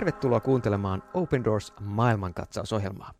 Tervetuloa kuuntelemaan Open Doors maailmankatsausohjelmaa.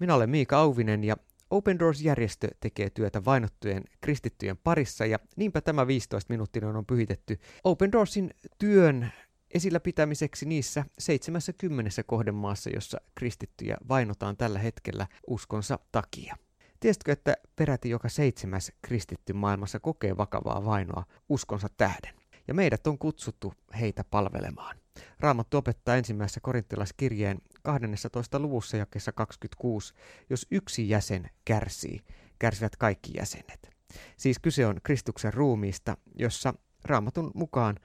Minä olen Miika Auvinen ja Open Doors-järjestö tekee työtä vainottujen kristittyjen parissa ja niinpä tämä 15 minuuttia on pyhitetty Open Doorsin työn esillä pitämiseksi niissä 70 kohdemaassa, jossa kristittyjä vainotaan tällä hetkellä uskonsa takia. Tiesitkö, että peräti joka seitsemäs kristitty maailmassa kokee vakavaa vainoa uskonsa tähden? Ja meidät on kutsuttu heitä palvelemaan. Raamattu opettaa ensimmäisessä korinttilaiskirjeen 12. luvussa jakessa 26, jos yksi jäsen kärsii, kärsivät kaikki jäsenet. Siis kyse on Kristuksen ruumiista, jossa Raamatun mukaan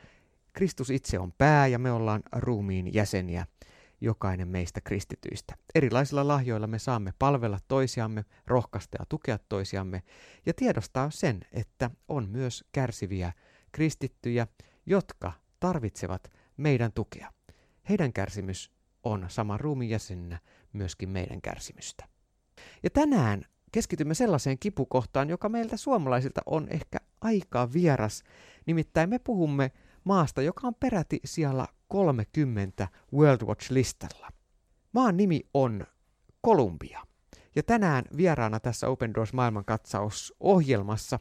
Kristus itse on pää ja me ollaan ruumiin jäseniä, jokainen meistä kristityistä. Erilaisilla lahjoilla me saamme palvella toisiamme, rohkaista ja tukea toisiamme ja tiedostaa sen, että on myös kärsiviä kristittyjä, jotka tarvitsevat meidän tukea. Heidän kärsimys on saman ruumiin jäsenenä myöskin meidän kärsimystä. Ja tänään keskitymme sellaiseen kipukohtaan, joka meiltä suomalaisilta on ehkä aika vieras. Nimittäin me puhumme maasta, joka on peräti siellä 30 World Watch-listalla. Maan nimi on Kolumbia. Ja tänään vieraana tässä Open Doors maailmankatsausohjelmassa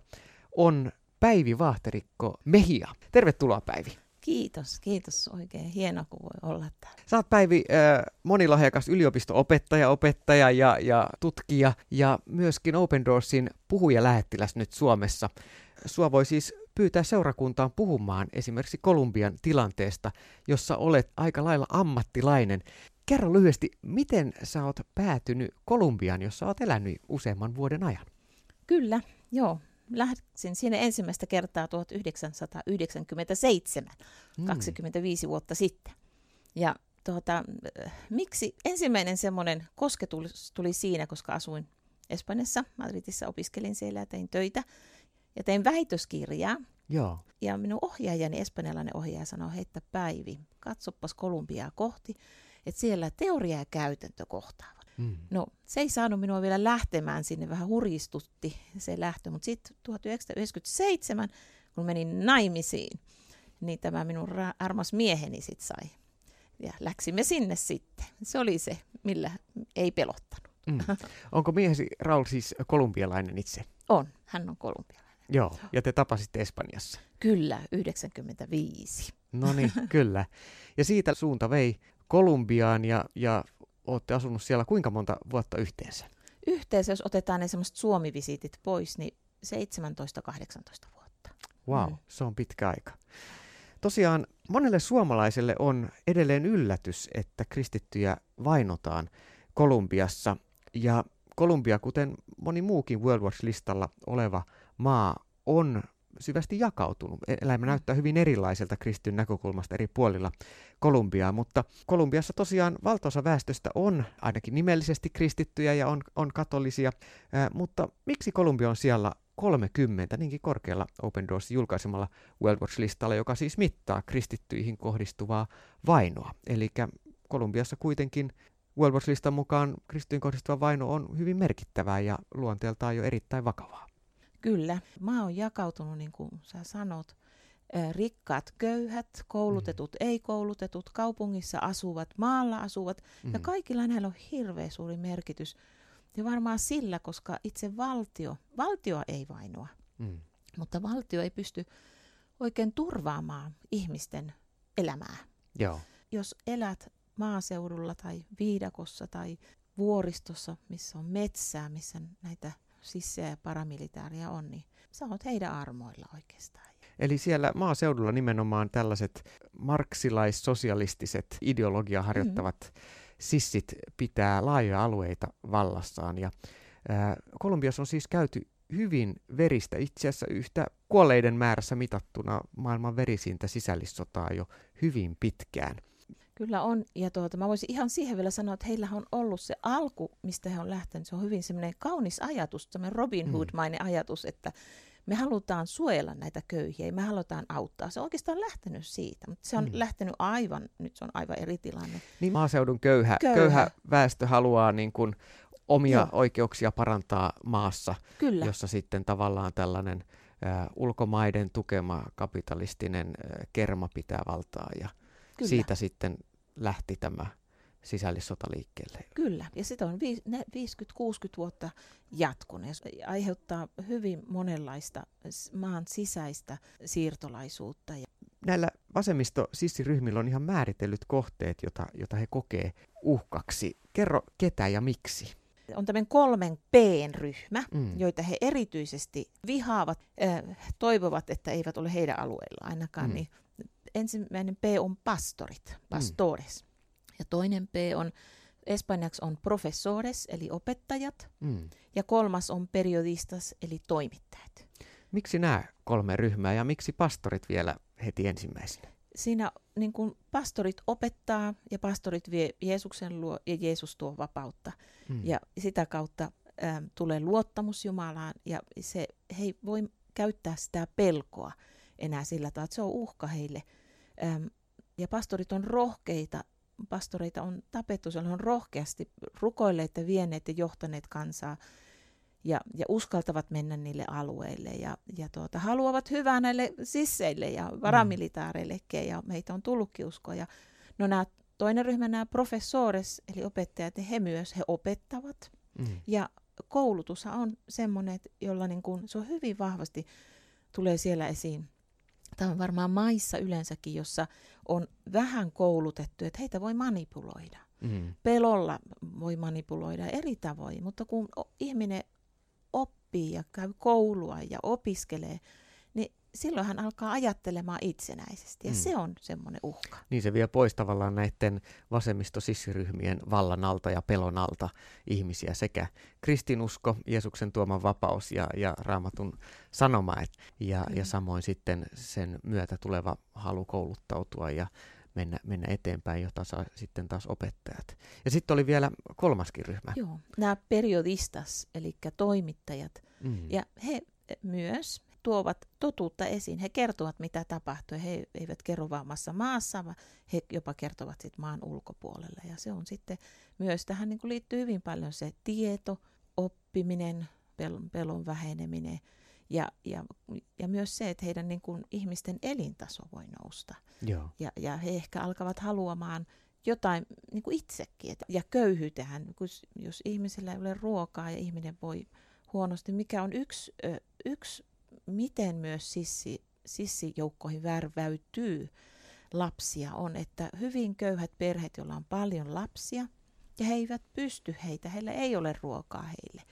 on Päivi Vahterikko Mehia. Tervetuloa Päivi. Kiitos, kiitos. Oikein hieno, kun voi olla täällä. Sä oot Päivi äh, monilahjakas yliopisto-opettaja, opettaja ja, ja tutkija ja myöskin Open Doorsin puhuja-lähettiläs nyt Suomessa. Sua voi siis pyytää seurakuntaan puhumaan esimerkiksi Kolumbian tilanteesta, jossa olet aika lailla ammattilainen. Kerro lyhyesti, miten sä oot päätynyt Kolumbiaan, jossa oot elänyt useamman vuoden ajan? Kyllä, joo. Lähdin sinne ensimmäistä kertaa 1997, mm. 25 vuotta sitten. Ja tuota, miksi ensimmäinen semmoinen kosketus tuli siinä, koska asuin Espanjassa, Madridissa opiskelin siellä ja tein töitä ja tein väitöskirjaa. Joo. Ja minun ohjaajani, espanjalainen ohjaaja, sanoi, että Päivi, katsopas Kolumbiaa kohti, että siellä teoria ja käytäntö kohtaavat. Mm. No, se ei saanut minua vielä lähtemään sinne, vähän huristutti se lähtö, mutta sitten 1997, kun menin naimisiin, niin tämä minun ra- armas mieheni sitten sai. Ja läksimme sinne sitten. Se oli se, millä ei pelottanut. Mm. Onko miehesi Raul siis kolumbialainen itse? On, hän on kolumbialainen. Joo, ja te tapasitte Espanjassa. Kyllä, 95. No niin, kyllä. Ja siitä suunta vei Kolumbiaan ja, ja olette asunut siellä kuinka monta vuotta yhteensä? Yhteensä, jos otetaan ne semmoiset suomivisitit pois, niin 17-18 vuotta. Wow, mm. se on pitkä aika. Tosiaan monelle suomalaiselle on edelleen yllätys, että kristittyjä vainotaan Kolumbiassa. Ja Kolumbia, kuten moni muukin World Watch-listalla oleva maa on syvästi jakautunut. E- elämä näyttää hyvin erilaiselta kristyn näkökulmasta eri puolilla Kolumbiaa, mutta Kolumbiassa tosiaan valtaosa väestöstä on ainakin nimellisesti kristittyjä ja on, on katolisia, ää, mutta miksi Kolumbia on siellä 30 niinkin korkealla Open Doors julkaisemalla World Watch-listalla, joka siis mittaa kristittyihin kohdistuvaa vainoa. Eli Kolumbiassa kuitenkin World Watch-listan mukaan kristittyyn kohdistuva vaino on hyvin merkittävää ja luonteeltaan jo erittäin vakavaa. Kyllä. Maa on jakautunut, niin kuin sä sanot, rikkaat, köyhät, koulutetut, mm. ei-koulutetut, kaupungissa asuvat, maalla asuvat, mm. ja kaikilla näillä on hirveän suuri merkitys. Ja varmaan sillä, koska itse valtio, valtio ei vainoa, mm. mutta valtio ei pysty oikein turvaamaan ihmisten elämää. Joo. Jos elät maaseudulla tai viidakossa tai vuoristossa, missä on metsää, missä näitä sissejä ja paramilitaaria on, niin sä oot heidän armoilla oikeastaan. Eli siellä maaseudulla nimenomaan tällaiset marksilais-sosialistiset ideologia harjoittavat mm. sissit pitää laajoja alueita vallassaan. Ja, ää, Kolumbiassa on siis käyty hyvin veristä, itse asiassa yhtä kuolleiden määrässä mitattuna maailman verisintä sisällissotaa jo hyvin pitkään. Kyllä on, ja tuota, mä voisin ihan siihen vielä sanoa, että heillä on ollut se alku, mistä he on lähtenyt, se on hyvin semmoinen kaunis ajatus, semmoinen Robin mm. Hood-mainen mm. ajatus, että me halutaan suojella näitä köyhiä, me halutaan auttaa. Se on oikeastaan lähtenyt siitä, mutta se on mm. lähtenyt aivan, nyt se on aivan eri tilanne. Niin maaseudun köyhä, köyhä. köyhä väestö haluaa niin kuin omia Joo. oikeuksia parantaa maassa, Kyllä. jossa sitten tavallaan tällainen äh, ulkomaiden tukema kapitalistinen äh, kerma pitää valtaa ja Kyllä. siitä sitten lähti tämä sisällissota liikkeelle. Kyllä, ja sitä on 50-60 vuotta jatkunut ja aiheuttaa hyvin monenlaista maan sisäistä siirtolaisuutta. Näillä vasemmisto-sissiryhmillä on ihan määritellyt kohteet, jota, jota he kokee uhkaksi. Kerro ketä ja miksi? On tämmöinen kolmen P-ryhmä, mm. joita he erityisesti vihaavat, äh, toivovat, että eivät ole heidän alueilla ainakaan. Mm. Niin ensimmäinen P on pastorit, mm. pastores. Mm. Ja toinen P on, espanjaksi on professores, eli opettajat. Mm. Ja kolmas on periodistas, eli toimittajat. Miksi nämä kolme ryhmää ja miksi pastorit vielä heti ensimmäisenä? Siinä niin kuin pastorit opettaa ja pastorit vie Jeesuksen luo ja Jeesus tuo vapautta. Mm. Ja sitä kautta ä, tulee luottamus Jumalaan ja se, he voi käyttää sitä pelkoa enää sillä tavalla, että se on uhka heille. Ja pastorit on rohkeita pastoreita on tapettu, se on rohkeasti rukoilleet ja vieneet ja johtaneet kansaa ja, ja uskaltavat mennä niille alueille ja, ja tuota, haluavat hyvää näille sisseille ja varamilitaareillekin ja meitä on tullutkin uskoja. No nämä, toinen ryhmä, nämä professores eli opettajat, he myös, he opettavat mm. ja koulutus on semmoinen, jolla niin kun, se on hyvin vahvasti tulee siellä esiin Tämä on varmaan maissa yleensäkin, jossa on vähän koulutettu, että heitä voi manipuloida. Mm. Pelolla voi manipuloida eri tavoin, mutta kun ihminen oppii ja käy koulua ja opiskelee, silloin hän alkaa ajattelemaan itsenäisesti, ja mm. se on semmoinen uhka. Niin se vie pois tavallaan näiden vasemmistosissiryhmien vallan alta ja pelon alta ihmisiä sekä kristinusko, Jeesuksen tuoman vapaus ja, ja raamatun sanoma, et, ja, mm. ja samoin sitten sen myötä tuleva halu kouluttautua ja mennä, mennä eteenpäin, jota saa sitten taas opettajat. Ja sitten oli vielä kolmaskin ryhmä. Joo, nämä periodistas, eli toimittajat. Mm. Ja he myös tuovat totuutta esiin. He kertovat, mitä tapahtui. He eivät kerro vaan maassa maassa, vaan he jopa kertovat sit maan ulkopuolella. Ja se on sitten myös, tähän niin kuin liittyy hyvin paljon se tieto, oppiminen, pelon, pelon väheneminen ja, ja, ja myös se, että heidän niin kuin ihmisten elintaso voi nousta. Joo. Ja, ja he ehkä alkavat haluamaan jotain niin kuin itsekin. Et, ja köyhyytehän, jos ihmisellä ei ole ruokaa ja ihminen voi huonosti, mikä on yksi, yksi miten myös sissi, sissijoukkoihin värväytyy lapsia on, että hyvin köyhät perheet, joilla on paljon lapsia, ja he eivät pysty heitä, heillä ei ole ruokaa heille,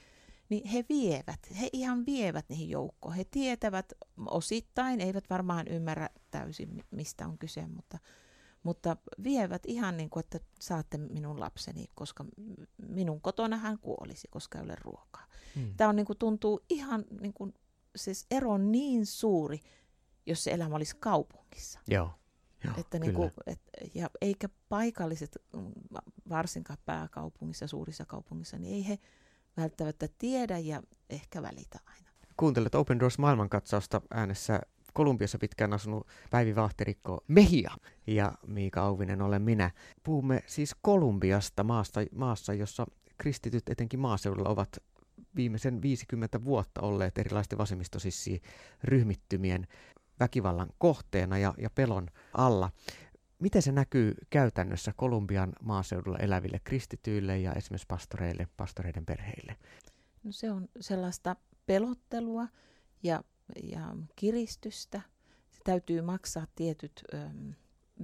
niin he vievät, he ihan vievät niihin joukkoon. He tietävät osittain, eivät varmaan ymmärrä täysin, mistä on kyse, mutta, mutta vievät ihan niin kuin, että saatte minun lapseni, koska minun kotona hän kuolisi, koska ei ole ruokaa. Hmm. Tämä on, niin kuin, tuntuu ihan niin kuin siis ero on niin suuri, jos se elämä olisi kaupungissa. Joo. Joo, että niin kuin, et, ja eikä paikalliset, varsinkaan pääkaupungissa, suurissa kaupungissa, niin ei he välttämättä tiedä ja ehkä välitä aina. Kuuntelet Open Doors maailmankatsausta äänessä Kolumbiassa pitkään asunut Päivi Vahterikko Mehia ja Miika Auvinen olen minä. Puhumme siis Kolumbiasta, maasta, maassa, jossa kristityt etenkin maaseudulla ovat viimeisen 50 vuotta olleet erilaisten vasemmistosissi ryhmittymien väkivallan kohteena ja, ja pelon alla. Miten se näkyy käytännössä Kolumbian maaseudulla eläville kristityille ja esimerkiksi pastoreille, pastoreiden perheille? No se on sellaista pelottelua ja, ja kiristystä. Se täytyy maksaa tietyt ö,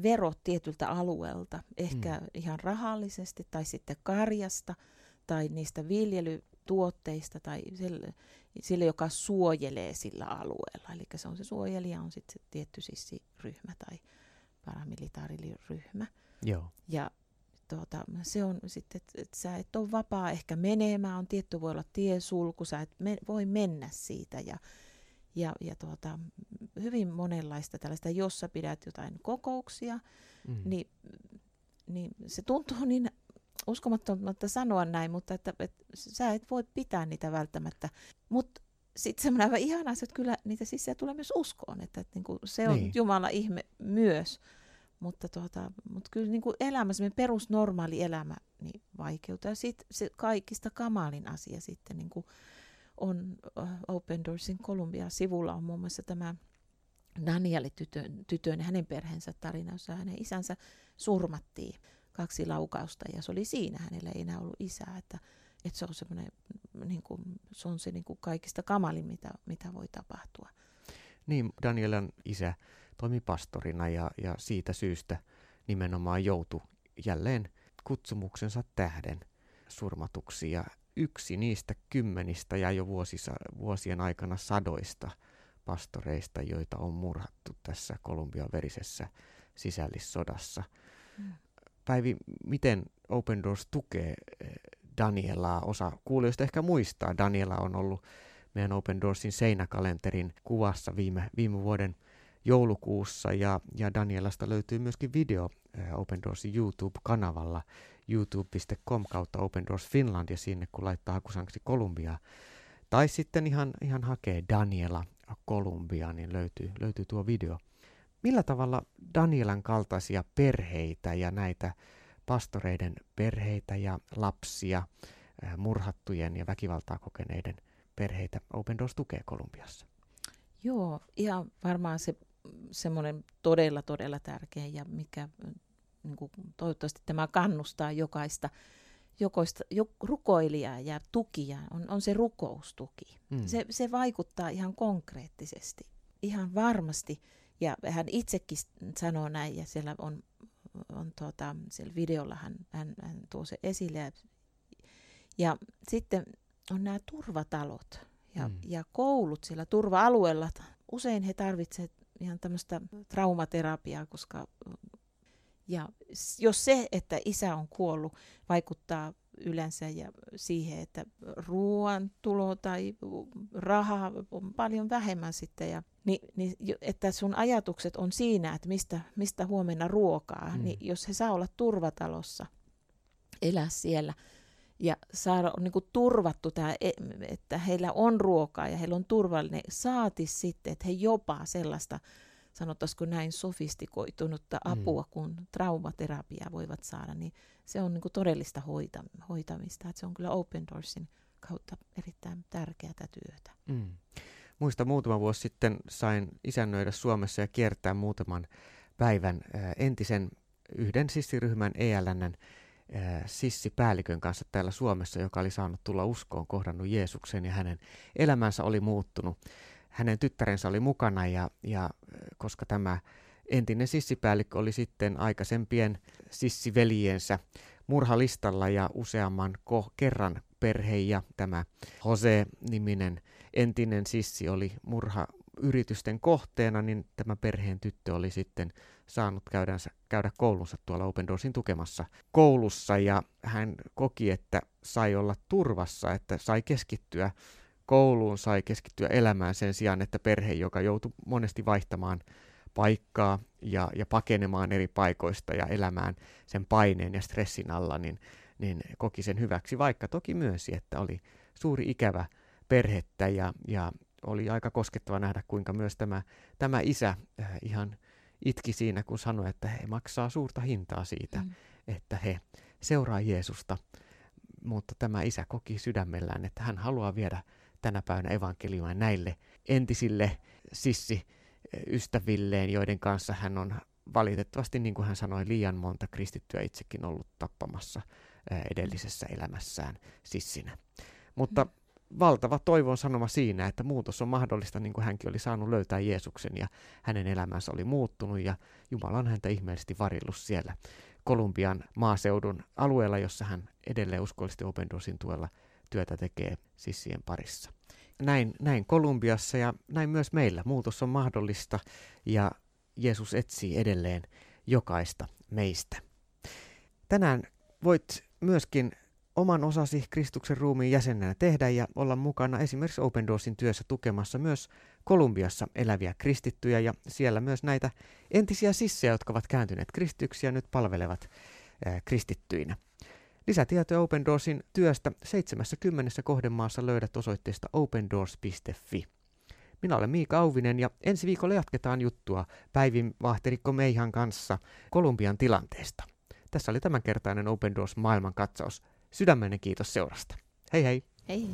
verot tietyltä alueelta, ehkä mm. ihan rahallisesti tai sitten karjasta tai niistä viljely, tuotteista tai sille, sille, joka suojelee sillä alueella. Eli se on se suojelija, on sitten se tietty ryhmä tai paramilitaariryhmä. Joo. Ja tuota, se on sitten, että et sä et ole vapaa ehkä menemään, on tietty voi olla tiesulku, sä et me, voi mennä siitä ja, ja, ja tuota, hyvin monenlaista tällaista, jos sä pidät jotain kokouksia, mm. niin, niin se tuntuu niin uskomattomatta sanoa näin, mutta että, että sä et voi pitää niitä välttämättä. Mutta sitten semmoinen aivan ihana asia, että kyllä niitä sisään tulee myös uskoon, että, että niinku se on niin. Jumala ihme myös. Mutta, tuota, mutta kyllä niin elämä, semmoinen perusnormaali elämä, niin vaikeutuu. Ja sitten se kaikista kamalin asia sitten niin kuin on uh, Open Doorsin Columbia-sivulla on muun muassa tämä Danieli tytön, tytön hänen perheensä tarina, jossa hänen isänsä surmattiin kaksi laukausta ja se oli siinä, hänellä ei enää ollut isää, että, että se on semmoinen, niin kuin, se on se niin kuin kaikista kamalin, mitä, mitä voi tapahtua. Niin, Danielan isä toimi pastorina ja, ja siitä syystä nimenomaan joutui jälleen kutsumuksensa tähden surmatuksi ja yksi niistä kymmenistä ja jo vuosisa, vuosien aikana sadoista pastoreista, joita on murhattu tässä Kolumbian verisessä sisällissodassa. Mm. Päivi, miten Open Doors tukee eh, Danielaa? Osa kuulijoista ehkä muistaa. Daniela on ollut meidän Open Doorsin seinäkalenterin kuvassa viime, viime vuoden joulukuussa ja, ja Danielasta löytyy myöskin video äh, Open Doorsin YouTube-kanavalla youtube.com kautta Open Doors Finland ja sinne kun laittaa hakusanksi Kolumbia tai sitten ihan, ihan hakee Daniela Kolumbia, niin löytyy, löytyy tuo video. Millä tavalla Danielan kaltaisia perheitä ja näitä pastoreiden perheitä ja lapsia, äh, murhattujen ja väkivaltaa kokeneiden perheitä Open Doors tukee Kolumbiassa? Joo, ihan varmaan se semmoinen todella, todella tärkeä ja mikä niin kuin, toivottavasti tämä kannustaa jokaista, jokoista, jo, rukoilijaa ja tukia, on, on se rukoustuki. Mm. Se, se vaikuttaa ihan konkreettisesti, ihan varmasti. Ja hän itsekin sanoo näin, ja siellä on, on tuota, siellä videolla hän, hän, hän tuo se esille. Ja, ja sitten on nämä turvatalot ja, mm. ja koulut siellä turva-alueella. Usein he tarvitsevat ihan tämmöistä traumaterapiaa, koska ja jos se, että isä on kuollut, vaikuttaa yleensä ja siihen, että ruoan tulo tai raha on paljon vähemmän sitten, ja, niin, niin, että sun ajatukset on siinä, että mistä, mistä huomenna ruokaa, mm. niin jos he saa olla turvatalossa, elää siellä ja saada niin kuin turvattu tämä, e, että heillä on ruokaa ja heillä on turvallinen, saati sitten, että he jopa sellaista sanottaisiko näin sofistikoitunutta mm. apua, mm. kun traumaterapia voivat saada, niin se on niin kuin todellista hoita, hoitamista. Että se on kyllä Open Doorsin kautta erittäin tärkeää työtä. Mm. Muista muutama vuosi sitten sain isännöidä Suomessa ja kiertää muutaman päivän äh, entisen yhden sissiryhmän ELNn äh, sissipäällikön kanssa täällä Suomessa, joka oli saanut tulla uskoon, kohdannut Jeesuksen ja hänen elämänsä oli muuttunut hänen tyttärensä oli mukana ja, ja koska tämä entinen sissipäällikkö oli sitten aikaisempien sissiveljensä murhalistalla ja useamman ko- kerran perhe ja tämä Jose-niminen entinen sissi oli murha yritysten kohteena, niin tämä perheen tyttö oli sitten saanut käydänsä, käydä koulunsa tuolla Open Doorsin tukemassa koulussa. Ja hän koki, että sai olla turvassa, että sai keskittyä kouluun sai keskittyä elämään sen sijaan, että perhe, joka joutui monesti vaihtamaan paikkaa ja, ja pakenemaan eri paikoista ja elämään sen paineen ja stressin alla, niin, niin koki sen hyväksi, vaikka toki myönsi, että oli suuri ikävä perhettä ja, ja oli aika koskettava nähdä, kuinka myös tämä, tämä isä äh, ihan itki siinä, kun sanoi, että he maksaa suurta hintaa siitä, mm. että he seuraa Jeesusta. Mutta tämä isä koki sydämellään, että hän haluaa viedä tänä päivänä evankeliumia näille entisille sissi ystävilleen, joiden kanssa hän on valitettavasti, niin kuin hän sanoi, liian monta kristittyä itsekin ollut tappamassa edellisessä elämässään sissinä. Mutta valtava toivon sanoma siinä, että muutos on mahdollista, niin kuin hänkin oli saanut löytää Jeesuksen ja hänen elämänsä oli muuttunut ja Jumala on häntä ihmeellisesti varillut siellä Kolumbian maaseudun alueella, jossa hän edelleen uskollisesti Open Doorsin tuella työtä tekee sissien parissa. Näin, näin Kolumbiassa ja näin myös meillä. Muutos on mahdollista ja Jeesus etsii edelleen jokaista meistä. Tänään voit myöskin oman osasi Kristuksen ruumiin jäsenenä tehdä ja olla mukana esimerkiksi Open Doorsin työssä tukemassa myös Kolumbiassa eläviä kristittyjä ja siellä myös näitä entisiä sissejä, jotka ovat kääntyneet kristyksi ja nyt palvelevat ää, kristittyinä. Lisätietoja Open Doorsin työstä 70 kohdemaassa löydät osoitteesta opendoors.fi. Minä olen Miika Auvinen ja ensi viikolla jatketaan juttua Päivin vahterikko Meihan kanssa Kolumbian tilanteesta. Tässä oli tämänkertainen Open Doors maailmankatsaus. Sydämenen kiitos seurasta. Hei hei! Hei!